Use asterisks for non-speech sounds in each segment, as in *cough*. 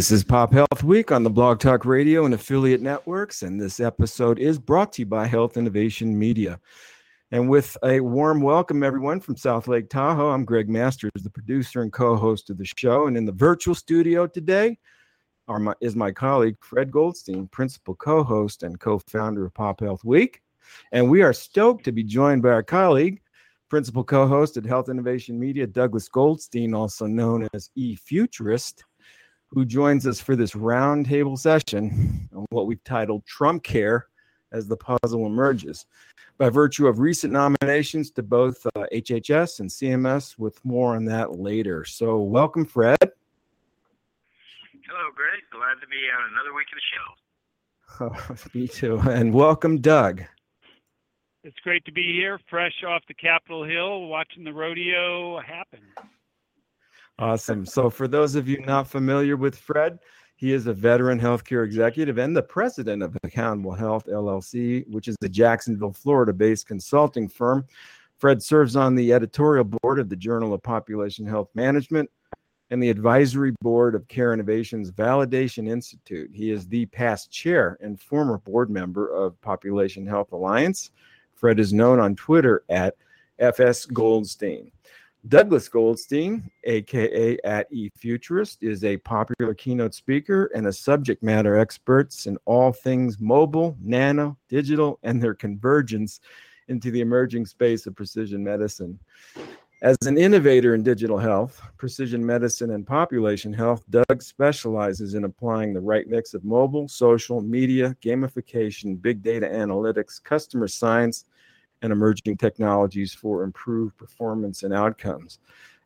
This is Pop Health Week on the Blog Talk Radio and affiliate networks, and this episode is brought to you by Health Innovation Media. And with a warm welcome, everyone from South Lake Tahoe, I'm Greg Masters, the producer and co host of the show. And in the virtual studio today my, is my colleague Fred Goldstein, principal co host and co founder of Pop Health Week. And we are stoked to be joined by our colleague, principal co host at Health Innovation Media, Douglas Goldstein, also known as E Futurist who joins us for this roundtable session on what we've titled Trump Care as the puzzle emerges. By virtue of recent nominations to both uh, HHS and CMS, with more on that later. So, welcome, Fred. Hello, Greg. Glad to be on another week of the show. Oh, *laughs* me too. And welcome, Doug. It's great to be here, fresh off the Capitol Hill, watching the rodeo happen. Awesome. So, for those of you not familiar with Fred, he is a veteran healthcare executive and the president of Accountable Health LLC, which is a Jacksonville, Florida based consulting firm. Fred serves on the editorial board of the Journal of Population Health Management and the advisory board of Care Innovations Validation Institute. He is the past chair and former board member of Population Health Alliance. Fred is known on Twitter at FS Goldstein. Douglas Goldstein, aka at eFuturist, is a popular keynote speaker and a subject matter expert in all things mobile, nano, digital, and their convergence into the emerging space of precision medicine. As an innovator in digital health, precision medicine, and population health, Doug specializes in applying the right mix of mobile, social, media, gamification, big data analytics, customer science, and emerging technologies for improved performance and outcomes.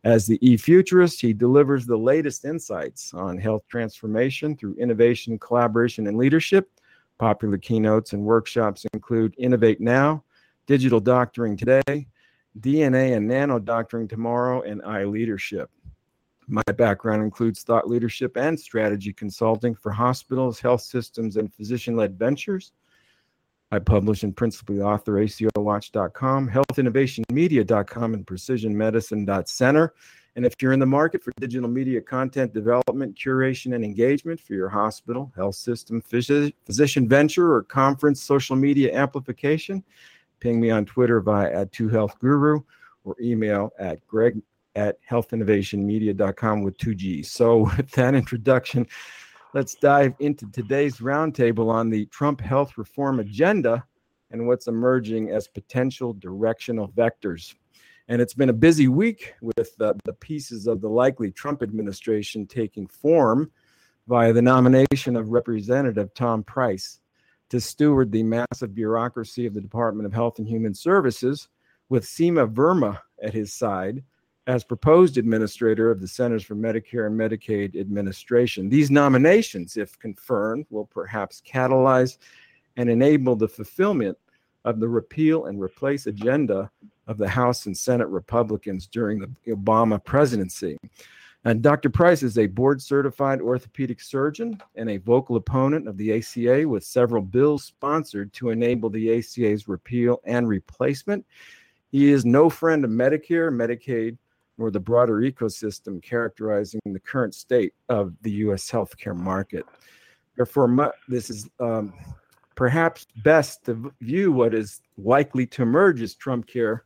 As the e-futurist, he delivers the latest insights on health transformation through innovation, collaboration, and leadership. Popular keynotes and workshops include Innovate Now, Digital Doctoring Today, DNA and Nano Doctoring Tomorrow, and I Leadership. My background includes thought leadership and strategy consulting for hospitals, health systems, and physician led ventures. I publish and principally author ACOWatch.com, healthinnovationmedia.com, and precisionmedicine.center. And if you're in the market for digital media content development, curation, and engagement for your hospital, health system, physician venture, or conference social media amplification, ping me on Twitter via at 2healthguru or email at greg at healthinnovationmedia.com with two G's. So *laughs* with that introduction, Let's dive into today's roundtable on the Trump health reform agenda and what's emerging as potential directional vectors. And it's been a busy week with the, the pieces of the likely Trump administration taking form via the nomination of Representative Tom Price to steward the massive bureaucracy of the Department of Health and Human Services, with Seema Verma at his side as proposed administrator of the Centers for Medicare and Medicaid Administration. These nominations, if confirmed, will perhaps catalyze and enable the fulfillment of the repeal and replace agenda of the House and Senate Republicans during the Obama presidency. And Dr. Price is a board certified orthopedic surgeon and a vocal opponent of the ACA, with several bills sponsored to enable the ACA's repeal and replacement. He is no friend of Medicare, Medicaid, or the broader ecosystem characterizing the current state of the U.S. healthcare market. Therefore, this is um, perhaps best to view what is likely to emerge as Trump care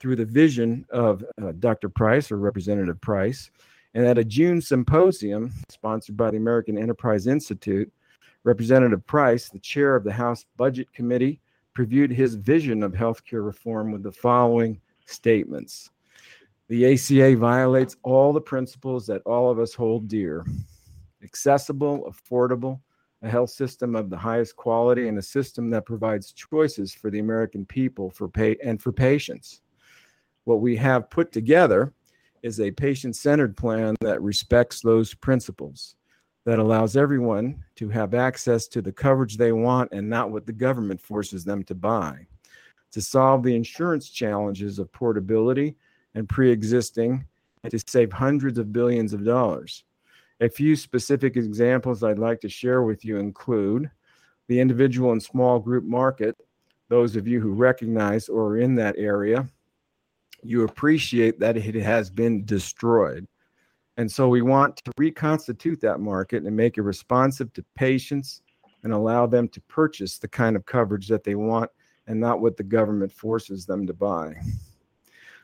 through the vision of uh, Dr. Price or Representative Price. And at a June symposium sponsored by the American Enterprise Institute, Representative Price, the chair of the House Budget Committee, previewed his vision of healthcare reform with the following statements. The ACA violates all the principles that all of us hold dear accessible, affordable, a health system of the highest quality, and a system that provides choices for the American people for pay and for patients. What we have put together is a patient centered plan that respects those principles, that allows everyone to have access to the coverage they want and not what the government forces them to buy, to solve the insurance challenges of portability and pre existing to save hundreds of billions of dollars. A few specific examples I'd like to share with you include the individual and small group market. Those of you who recognize or are in that area, you appreciate that it has been destroyed. And so we want to reconstitute that market and make it responsive to patients and allow them to purchase the kind of coverage that they want and not what the government forces them to buy.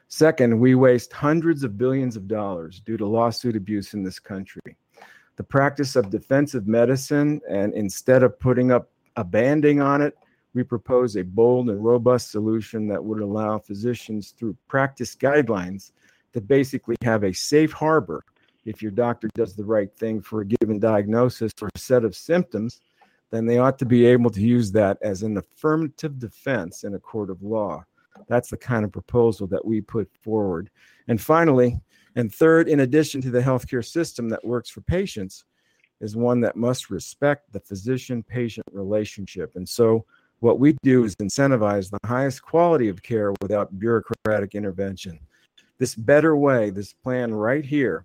Second, we waste hundreds of billions of dollars due to lawsuit abuse in this country. The practice of defensive medicine, and instead of putting up a banding on it, we propose a bold and robust solution that would allow physicians, through practice guidelines, to basically have a safe harbor if your doctor does the right thing for a given diagnosis or set of symptoms, then they ought to be able to use that as an affirmative defense in a court of law. That's the kind of proposal that we put forward. And finally, and third, in addition to the healthcare system that works for patients, is one that must respect the physician patient relationship. And so, what we do is incentivize the highest quality of care without bureaucratic intervention. This better way, this plan right here,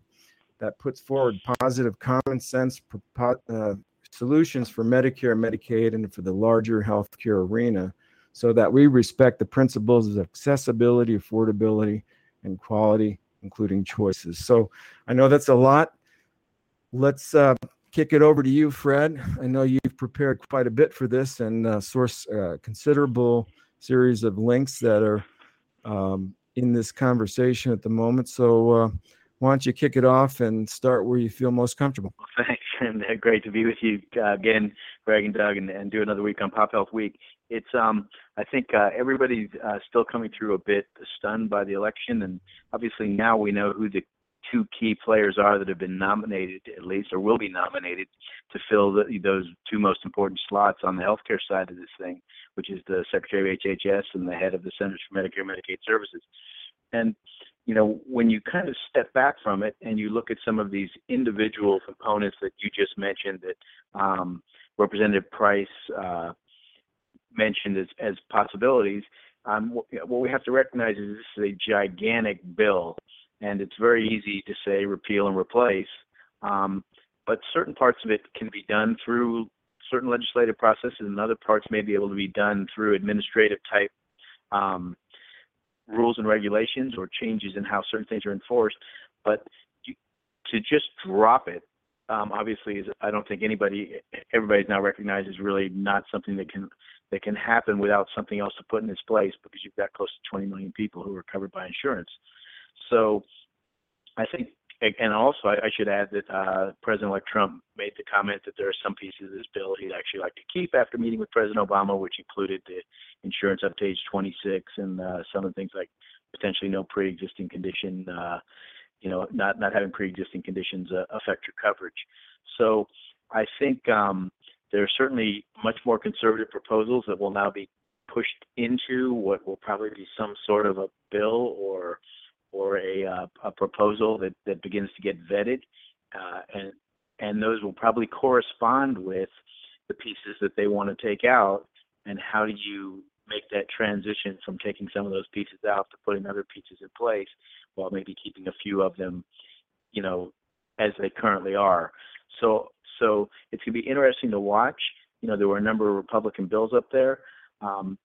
that puts forward positive common sense uh, solutions for Medicare, Medicaid, and for the larger healthcare arena so that we respect the principles of accessibility, affordability, and quality, including choices. So I know that's a lot. Let's uh, kick it over to you, Fred. I know you've prepared quite a bit for this and uh, source uh, considerable series of links that are um, in this conversation at the moment. So uh, why don't you kick it off and start where you feel most comfortable? *laughs* and great to be with you uh, again, Greg and Doug, and, and, do another week on Pop Health Week. It's um, I think uh, everybody's uh, still coming through a bit stunned by the election, and obviously now we know who the two key players are that have been nominated, at least, or will be nominated to fill the, those two most important slots on the healthcare side of this thing, which is the Secretary of HHS and the head of the Centers for Medicare and Medicaid Services. And you know, when you kind of step back from it and you look at some of these individual components that you just mentioned that um, Representative Price uh, mentioned as, as possibilities, um, what we have to recognize is this is a gigantic bill, and it's very easy to say repeal and replace. Um, but certain parts of it can be done through certain legislative processes, and other parts may be able to be done through administrative type um, rules and regulations or changes in how certain things are enforced. But you, to just drop it, um, obviously, is I don't think anybody, everybody's now recognized is really not something that can that can happen without something else to put in its place because you've got close to 20 million people who are covered by insurance. So I think and also I, should add that uh, President-elect Trump made the comment that there are some pieces of this bill he'd actually like to keep after meeting with President Obama, which included the insurance up to age 26 and uh, some of the things like potentially no pre-existing condition, uh, you know, not not having pre-existing conditions uh, affect your coverage. So I think um, there are certainly much more conservative proposals that will now be pushed into what will probably be some sort of a bill or or a, uh, a proposal that, that begins to get vetted, uh, and and those will probably correspond with the pieces that they want to take out, and how do you make that transition from taking some of those pieces out to putting other pieces in place, while maybe keeping a few of them, you know, as they currently are. So so it's going to be interesting to watch. You know, there were a number of Republican bills up there. Um,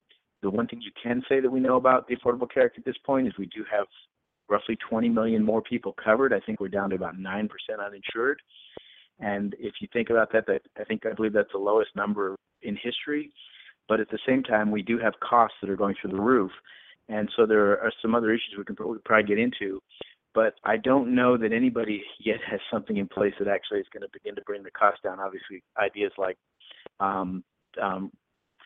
the one thing you can say that we know about the Affordable Care Act at this point is we do have roughly 20 million more people covered. I think we're down to about 9% uninsured. And if you think about that, that I think I believe that's the lowest number in history. But at the same time, we do have costs that are going through the roof. And so there are some other issues we can probably get into. But I don't know that anybody yet has something in place that actually is going to begin to bring the cost down. Obviously, ideas like um, um,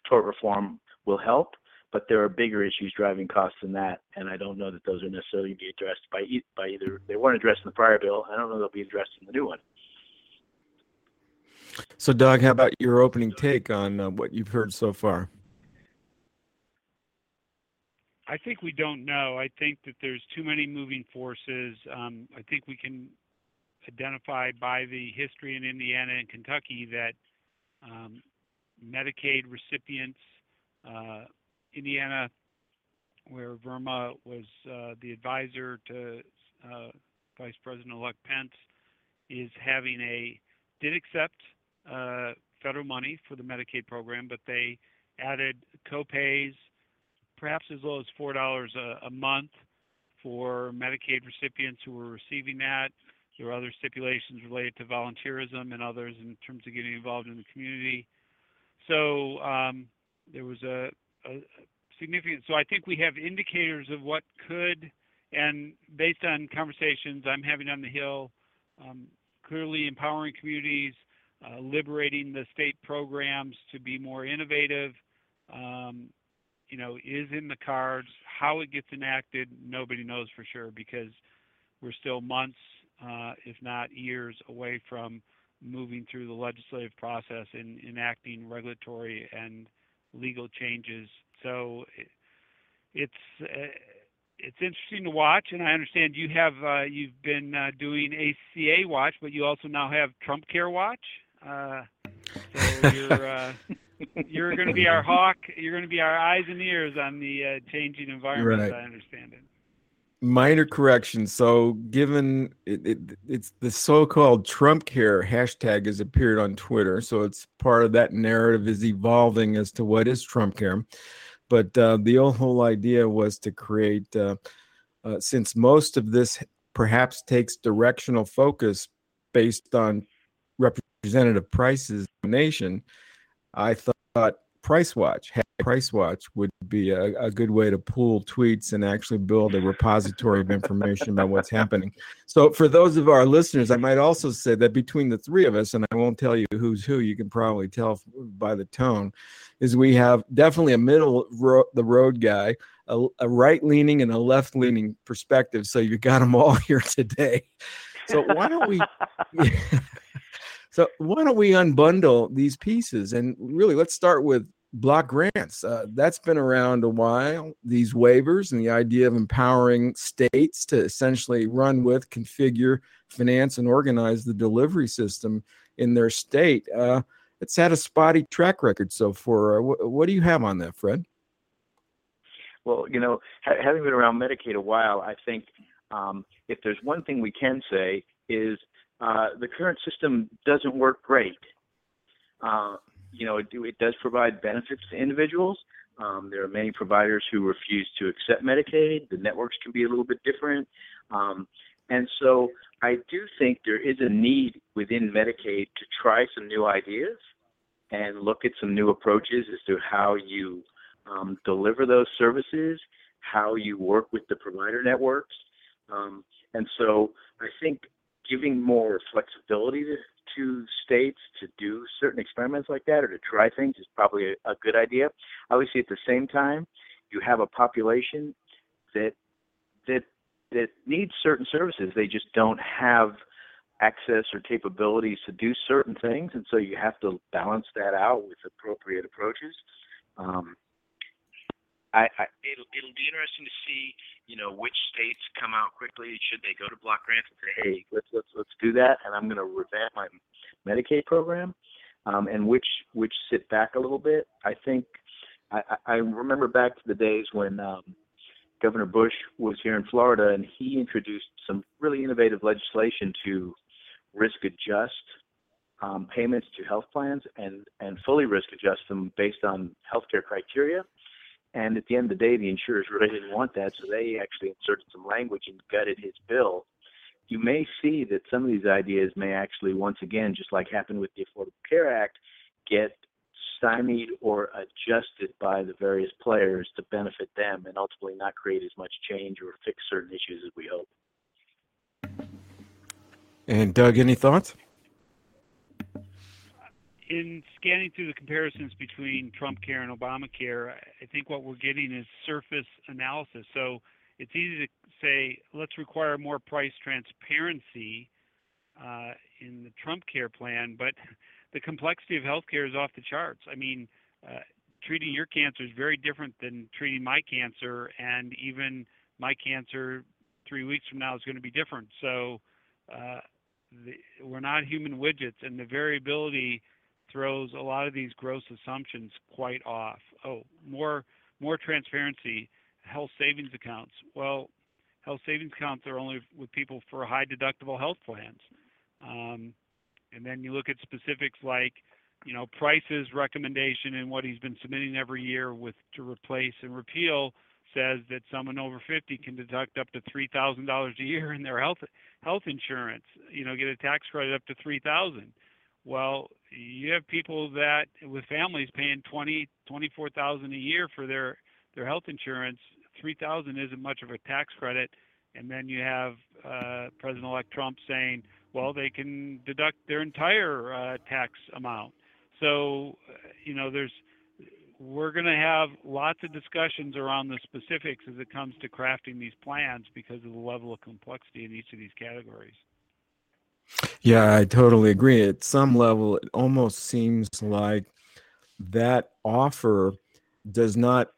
tort reform will help, but there are bigger issues driving costs than that, and I don't know that those are necessarily be addressed by e- by either. They weren't addressed in the prior bill. I don't know they'll be addressed in the new one. So, Doug, how about your opening take on uh, what you've heard so far? I think we don't know. I think that there's too many moving forces. Um, I think we can identify by the history in Indiana and Kentucky that um, Medicaid recipients uh, Indiana, where Verma was uh, the advisor to uh, Vice President-elect Pence, is having a did accept uh, federal money for the Medicaid program, but they added copays, perhaps as low as four dollars a month for Medicaid recipients who were receiving that. there were other stipulations related to volunteerism and others in terms of getting involved in the community. So um, there was a, significant. So I think we have indicators of what could, and based on conversations I'm having on the Hill, um, clearly empowering communities, uh, liberating the state programs to be more innovative. Um, you know, is in the cards. How it gets enacted, nobody knows for sure because we're still months, uh, if not years, away from moving through the legislative process and enacting regulatory and legal changes. So it, it's uh, it's interesting to watch, and I understand you have uh, you've been uh, doing ACA Watch, but you also now have Trump Care Watch. Uh, so *laughs* you're uh, you're going to be our hawk. You're going to be our eyes and ears on the uh, changing environment. Right. I understand it. Minor correction. So, given it, it, it's the so-called Trump Care hashtag has appeared on Twitter, so it's part of that narrative is evolving as to what is Trump Care. But uh, the whole idea was to create, uh, uh, since most of this perhaps takes directional focus based on representative Price's nation, I thought Price Watch, Price Watch would be a, a, good way to pool tweets and actually build a repository of information about what's happening. So, for those of our listeners, I might also say that between the three of us, and I won't tell you who's who, you can probably tell by the tone, is we have definitely a middle ro- the road guy, a, a right leaning and a left leaning perspective. So you got them all *laughs* here today. So why don't we? *laughs* So why don't we unbundle these pieces and really let's start with block grants. Uh, that's been around a while. These waivers and the idea of empowering states to essentially run with, configure, finance, and organize the delivery system in their state. Uh, it's had a spotty track record so far. Uh, what, what do you have on that, Fred? Well, you know, ha- having been around Medicaid a while, I think um, if there's one thing we can say is uh, the current system doesn't work great. Uh, you know, it, it, does provide benefits to individuals. Um, there are many providers who refuse to accept Medicaid. The networks can be a little bit different. Um, and so I do think there is a need within Medicaid to try some new ideas and look at some new approaches as to how you um, deliver those services, how you work with the provider networks. Um, and so I think giving more flexibility to, to states to do certain experiments like that or to try things is probably a, a good idea. Obviously, at the same time, you have a population that that that needs certain services. They just don't have access or capabilities to do certain things, and so you have to balance that out with appropriate approaches. Um, I, I, it'll it'll be interesting to see, you know, which states come out quickly. Should they go to block grants and say, hey, let's let's let's do that, and I'm going to revamp my Medicaid program, um, and which which sit back a little bit. I think I, I remember back to the days when um, Governor Bush was here in Florida, and he introduced some really innovative legislation to risk adjust um, payments to health plans and and fully risk adjust them based on healthcare criteria and at the end of the day, the insurers really didn't want that, so they actually inserted some language and gutted his bill. You may see that some of these ideas may actually, once again, just like happened with the Affordable Care Act, get stymied or adjusted by the various players to benefit them and ultimately not create as much change or fix certain issues as we hope. And Doug, any thoughts? In scanning through the comparisons between Trump Care and Obamacare, I think what we're getting is surface analysis. So it's easy to say, let's require more price transparency uh, in the Trump Care plan, but *laughs* the complexity of healthcare is off the charts. I mean, uh, treating your cancer is very different than treating my cancer, and even my cancer three weeks from now is going to be different. So uh, the, we're not human widgets, and the variability throws a lot of these gross assumptions quite off. Oh, more more transparency, health savings accounts. Well, health savings accounts are only with people for high deductible health plans. Um, and then you look at specifics like, you know, Price's recommendation and what he's been submitting every year with to replace and repeal says that someone over 50 can deduct up to $3,000 a year in their health health insurance. You know, get a tax credit up to 3,000. Well, you have people that with families paying 20, 24,000 a year for their their health insurance. 3,000 isn't much of a tax credit. And then you have uh, President-elect Trump saying, well, they can deduct their entire uh, tax amount. So, uh, you know, there's we're going to have lots of discussions around the specifics as it comes to crafting these plans because of the level of complexity in each of these categories. Yeah, I totally agree. At some level, it almost seems like that offer does not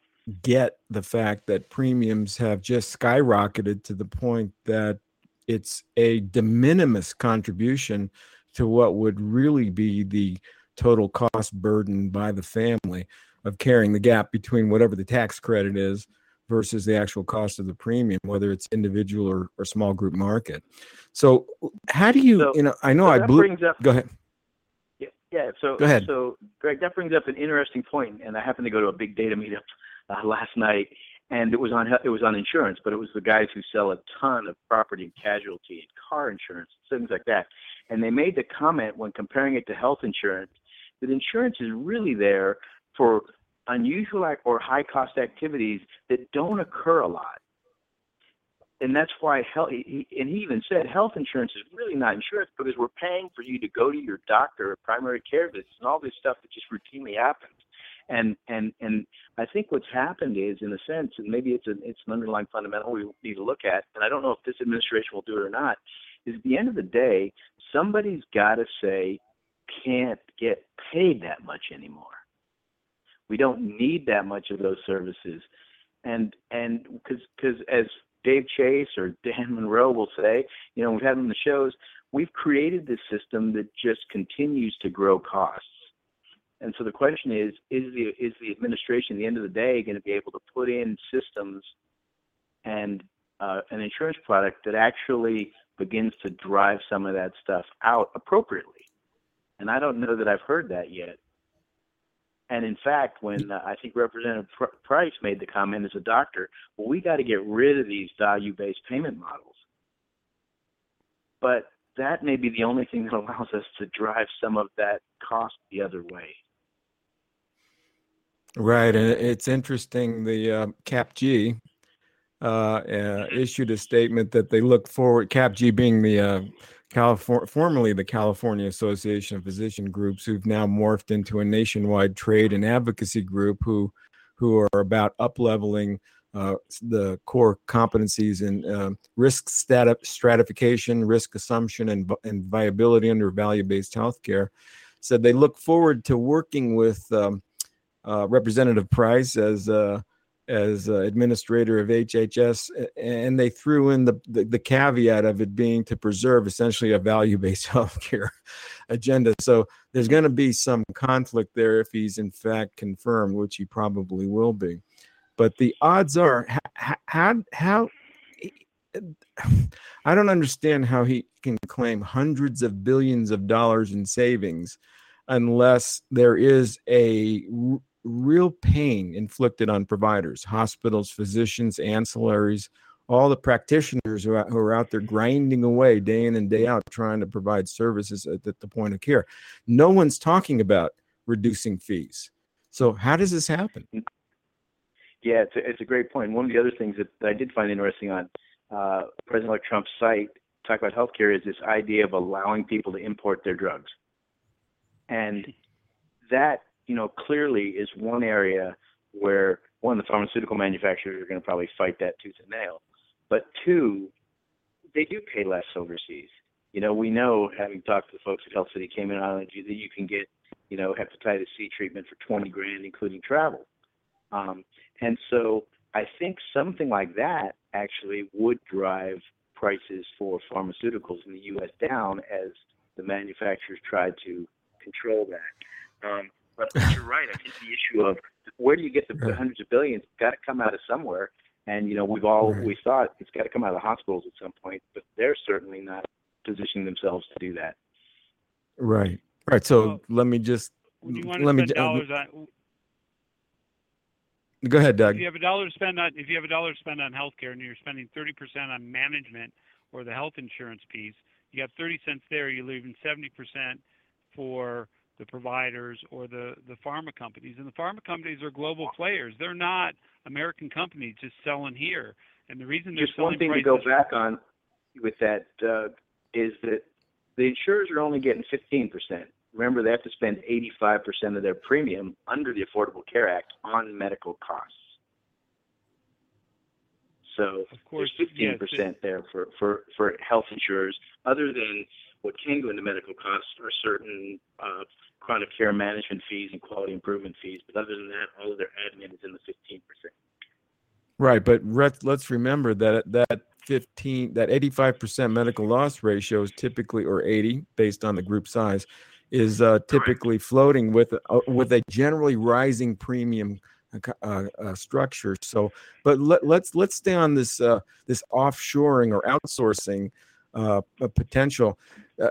get the fact that premiums have just skyrocketed to the point that it's a de minimis contribution to what would really be the total cost burden by the family of carrying the gap between whatever the tax credit is versus the actual cost of the premium, whether it's individual or, or small group market. So, how do you, so, you know, I know so I blew. Up, go ahead. Yeah, yeah. So, go ahead. So, Greg, that brings up an interesting point, and I happened to go to a big data meetup uh, last night, and it was on it was on insurance, but it was the guys who sell a ton of property and casualty and car insurance, things like that, and they made the comment when comparing it to health insurance that insurance is really there for unusual or high cost activities that don't occur a lot. And that's why health, he, and he even said health insurance is really not insurance because we're paying for you to go to your doctor, or primary care visits, and all this stuff that just routinely happens. And and and I think what's happened is, in a sense, and maybe it's an it's an underlying fundamental we need to look at. And I don't know if this administration will do it or not. Is at the end of the day, somebody's got to say can't get paid that much anymore. We don't need that much of those services, and and because as Dave Chase or *laughs* Dan Munro will say, you know, we've had on the shows, we've created this system that just continues to grow costs. And so the question is, is the is the administration at the end of the day going to be able to put in systems and uh, an insurance product that actually begins to drive some of that stuff out appropriately? And I don't know that I've heard that yet. And in fact, when uh, I think Representative Price made the comment as a doctor, well, we got to get rid of these value based payment models. But that may be the only thing that *laughs* allows us to drive some of that cost the other way. Right. And it's interesting. The uh, CAPG uh, uh, issued a statement that they look forward, CAPG being the uh, California, formerly the California Association of Physician Groups, who've now morphed into a nationwide trade and advocacy group who, who are about upleveling uh, the core competencies in uh, risk stratification, risk assumption, and, and viability under value-based healthcare. Said they look forward to working with um, uh, Representative Price as uh, as uh, administrator of HHS, and they threw in the, the, the caveat of it being to preserve essentially a value based *laughs* healthcare agenda. So there's going to be some conflict there if he's in fact confirmed, which he probably will be. But the odds are, how how *sighs* I don't understand how he can claim hundreds of billions of dollars in savings unless there is a real pain inflicted on providers, hospitals, physicians, ancillaries, all the practitioners who are, who are out there grinding away day in and day out trying to provide services at, at the point of care. No one's talking about reducing fees. So, how does this happen? Yeah, it's a, it's a great point. One of the other things that, that I did find interesting on uh, President Trump's site, talk about healthcare, is this idea of allowing people to import their drugs. And that you know, clearly is one area where one, the pharmaceutical manufacturers are going to probably fight that tooth and nail, but two, they do pay less overseas. You know, we know, having talked to the folks at Health City Cayman Islands, that you can get, you know, hepatitis C treatment for 20 grand, including travel. Um, and so I think something like that actually would drive prices for pharmaceuticals in the U.S. down as the manufacturers try to control that. Um, but, you're right. I think the issue of where do you get the right. hundreds of billions? Got to come out of somewhere. And you know, we've all right. we thought it's got to come out of the hospitals at some point, but they're certainly not positioning themselves to do that. Right. Right. So well, let me just let me uh, dollars on, Go ahead, Doug. If you have a dollar to spend on if you have a dollar to spend on healthcare and you're spending 30% on management or the health insurance piece, you got 30 cents there. You're leaving 70% for the providers or the the pharma companies. And the pharma companies are global players. They're not American companies just selling here. And the reason they're Just one thing to go back on with that, Doug, is that the insurers are only getting 15%. Remember, they have to spend 85% of their premium under the Affordable Care Act on medical costs. So of course, there's 15% yes, it- there for, for, for health insurers, other than what can go into medical costs are certain uh, chronic care management fees and quality improvement fees. But other than that, all of their admin is in the 15%. Right, but let's let's remember that that 15 that 85% medical loss ratio is typically or 80 based on the group size is uh, typically floating with a, with a generally rising premium uh, uh, structure. So, but let, let's let's stay on this uh, this offshoring or outsourcing uh, potential. Uh,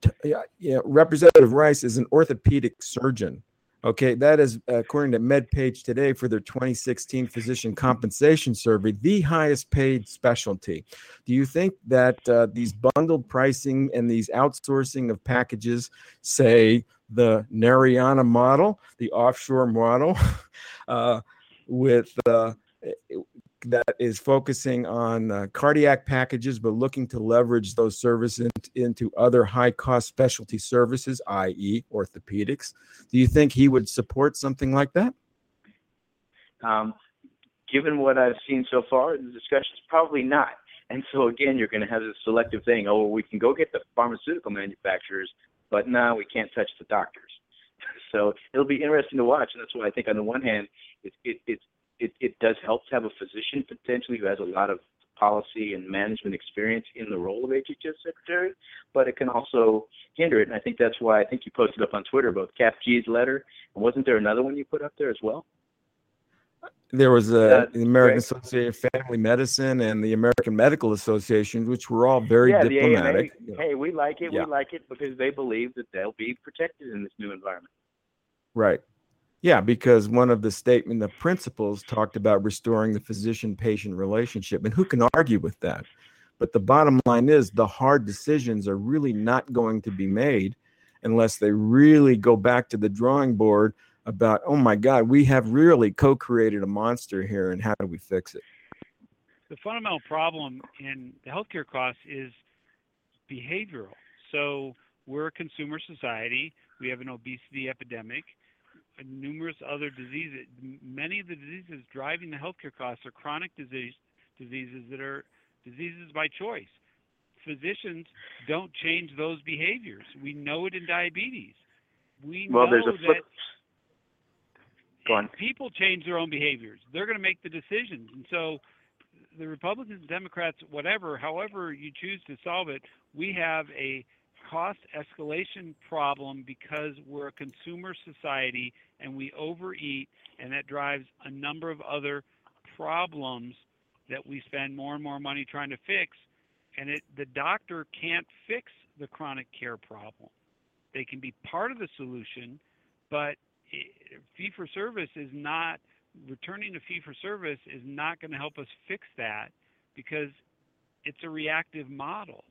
t- yeah, yeah, Representative Price is an orthopedic surgeon. Okay, that is according to MedPage today for their 2016 physician compensation survey, the highest paid specialty. Do you think that uh, these bundled pricing and these outsourcing of packages, say the Narayana model, the offshore model, *laughs* uh, with uh, that is focusing on uh, cardiac packages, but looking to leverage those services into other high cost specialty services, i.e., orthopedics. Do you think he would support something like that? Um, given what I've seen so far, in the discussion's probably not. And so again, you're going to have this selective thing. Oh, we can go get the pharmaceutical manufacturers, but now we can't touch the doctors. *laughs* So it'll be interesting to watch, and that's why I think on the one hand, it, it, it's it, it does help to have a physician potentially who has a lot of policy and management experience in the role of HHS secretary, but it can also hinder it. And I think that's why I think you posted up on Twitter both Cap G's letter and wasn't there another one you put up there as well? There was a, the American right. Association of Family Medicine and the American Medical Association, which were all very yeah, diplomatic. AMA. Hey, we like it. Yeah. We like it because they believe that they'll be protected in this new environment. Right. Yeah, because one of the statement, the principles talked about restoring the physician-patient relationship, and who can argue with that? But the bottom line is, the hard decisions are really not going to be made unless they really go back to the drawing board about, oh my God, we have really co-created a monster here, and how do we fix it? the fundamental problem in the healthcare costs is behavioral. So we're a consumer society. We have an obesity epidemic, and numerous other diseases. Many of the diseases driving the healthcare costs are chronic disease diseases that are diseases by choice. Physicians don't change those behaviors. We know it in diabetes. We Well, know there's a flip. that Go on. people change their own behaviors. They're going to make the decisions. And so the Republicans, Democrats, whatever, however you choose to solve it, we have a cost escalation problem because we're a consumer society and we overeat, and that drives a number of other problems that we spend more and more money trying to fix. And it, the doctor can't fix the chronic care problem. They can be part of the solution, but fee for service is not returning to fee for service is not going to help us fix that because it's a reactive model.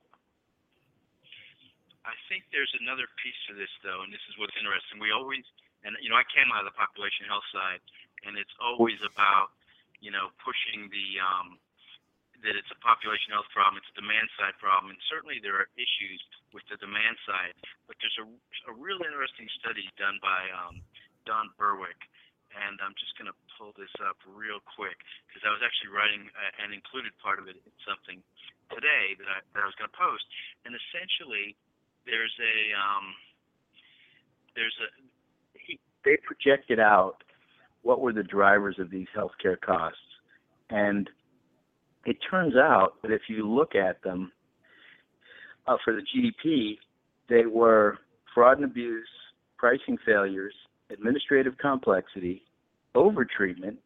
I think there's another piece to this though, and this is what's interesting. We always, and you know, I came out of the population health side, and it's always about, you know, pushing the um, that it's a population health problem, it's a demand side problem, and certainly there are issues with the demand side. But there's a, a real interesting study done by um, Don Berwick, and I'm just going to pull this up real quick because I was actually writing uh, and included part of it in something today that I, that I was going to post, and essentially there's a um, there's a He, they projected out what were the drivers of these healthcare costs, and it turns out that if you look at them uh, for the GDP, they were fraud and abuse, pricing failures, administrative complexity, overtreatment,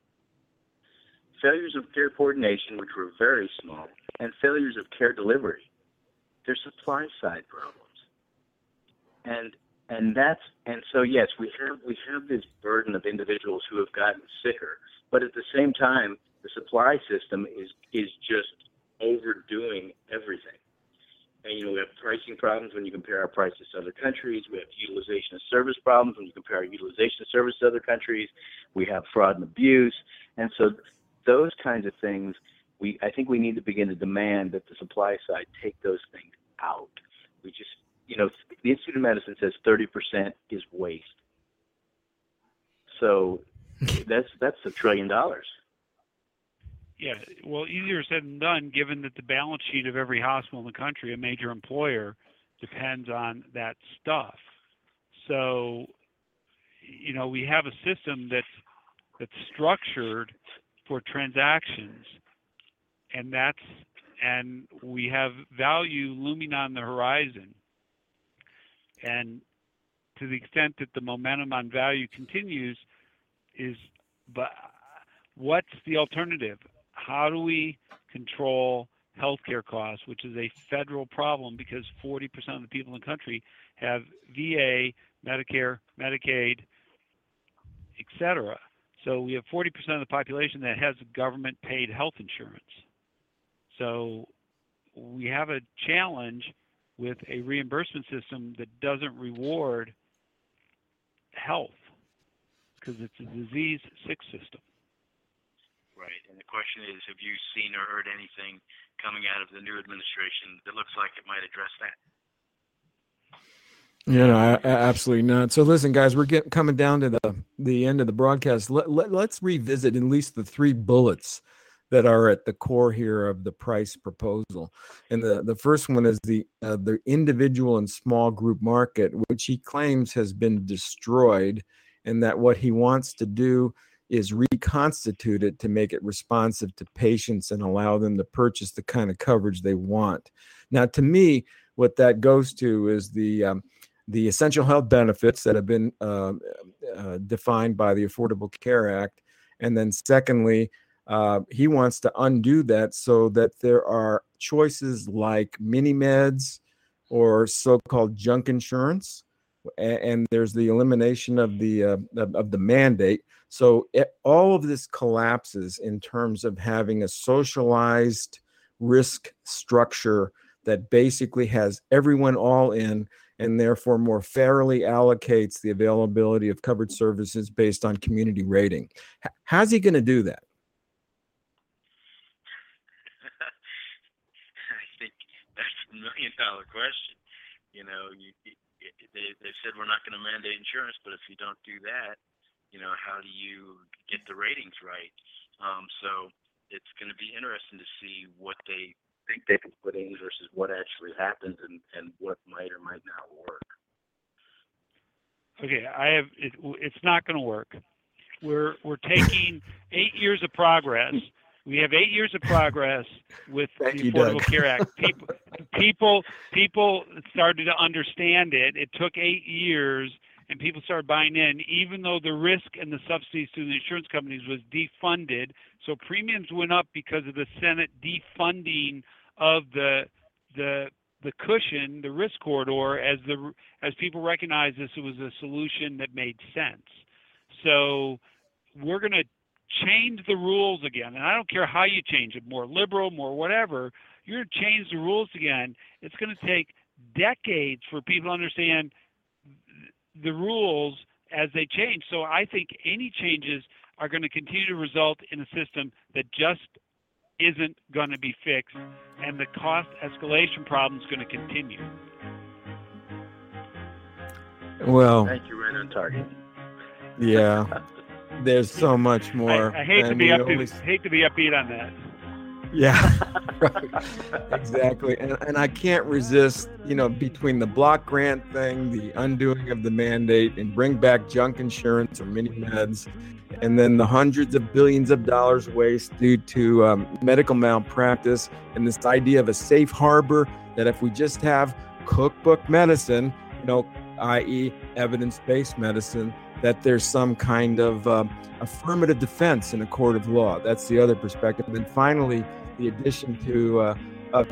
failures of care coordination, which were very small, and failures of care delivery. They're supply side problems. And and that's and so yes, we have we have this burden of individuals who have gotten sicker, but at the same time, the supply system is is just overdoing everything. And you know, we have pricing problems when you compare our prices to other countries. We have utilization of service problems when you compare our utilization of service to other countries. We have fraud and abuse, and so those kinds of things. We I think we need to begin to demand that the supply side take those things out. We just you know, the Institute of Medicine says 30% is waste. So *laughs* that's that's a trillion dollars. Yeah, well, easier said than done, given that the balance sheet of every hospital in the country, a major employer, depends on that stuff. So, you know, we have a system that's that's structured for transactions, and that's and we have value looming on the horizon. And to the extent that the momentum on value continues, is but what's the alternative? How do we control healthcare costs, which is a federal problem because 40% of the people in the country have VA, Medicare, Medicaid, etc. So we have 40% of the population that has government paid health insurance. So we have a challenge with a reimbursement system that doesn't reward health because it's a disease sick system. Right. And the question is have you seen or heard anything coming out of the new administration that looks like it might address that? Yeah, know, absolutely not. So listen, guys, we're getting coming down to the the end of the broadcast. Let, let, let's revisit at least the three bullets that are at the core here of the price proposal. And the, the first one is the uh, the individual and small group market, which he claims has been destroyed, and that what he wants to do is reconstituted to make it responsive to patients and allow them to purchase the kind of coverage they want. Now, to me, what that goes to is the um, the essential health benefits that have been uh, uh, defined by the Affordable Care Act, and then secondly, uh, he wants to undo that so that there are choices like mini meds or so-called junk insurance, and, there's the elimination of the uh, of, of, the mandate. So it, all of this collapses in terms of having a socialized risk structure that basically has everyone all in and therefore more fairly allocates the availability of covered services based on community rating. How's he going to do that? *laughs* I think that's a million dollar question. You know, you, they they said we're not going to mandate insurance, but if you don't do that, you know, how do you get the ratings right? Um, so it's going to be interesting to see what they think they can put in versus what actually happens and, and what might or might not work. Okay, I have it, it's not going to work. We're we're taking eight years of progress we have eight years of progress with *laughs* Thank the Affordable Doug. Care Act. *laughs* People, people, people started to understand it. It took eight years, and people started buying in, even though the risk and the subsidies to the insurance companies was defunded. So premiums went up because of the Senate defunding of the the the cushion, the risk corridor, as the as people recognized this it was a solution that made sense. So we're going to change the rules again. And I don't care how you change it, more liberal, more whatever, you're going to change the rules again. It's going to take decades for people to understand the rules as they change. So I think any changes are going to continue to result in a system that just isn't going to be fixed, and the cost escalation problem is going to continue. Well, thank you, right on target. Yeah. *laughs* there's so much more. I, I hate to be upbeat. Only... Hate to be upbeat on that. Yeah, *laughs* exactly. And, and I can't resist, you know, between the block grant thing, the undoing of the mandate, and bring back junk insurance or mini meds, and then the hundreds of billions of dollars waste due to um, medical malpractice, and this idea of a safe harbor that if we just have cookbook medicine, you know, i.e., evidence based medicine, that there's some kind of uh, affirmative defense in a court of law. That's the other perspective. And finally, the addition to uh, of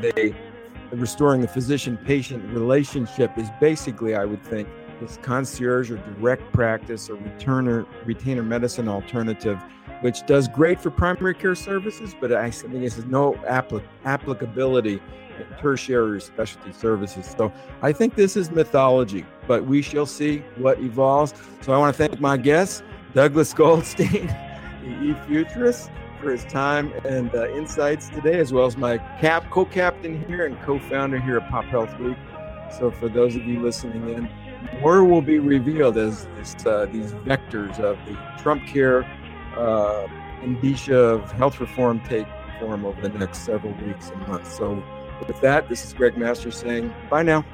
restoring the physician-patient relationship is basically, I would think, this concierge or direct practice or returner retainer medicine alternative, which does great for primary care services, but I think it has no applic- applicability in tertiary specialty services. So I think this is mythology, but we shall see what evolves. So I want to thank my guests, Douglas Goldstein, *laughs* the eFuturist, for his time and uh, insights today, as well as my cap co-captain here and co-founder here at Pop Health Week. So for those of you listening in, more will be revealed as this, uh, these vectors of the Trump care uh, indicia of health reform take form over the next several weeks and months. So with that, this is Gregg Masters saying bye now.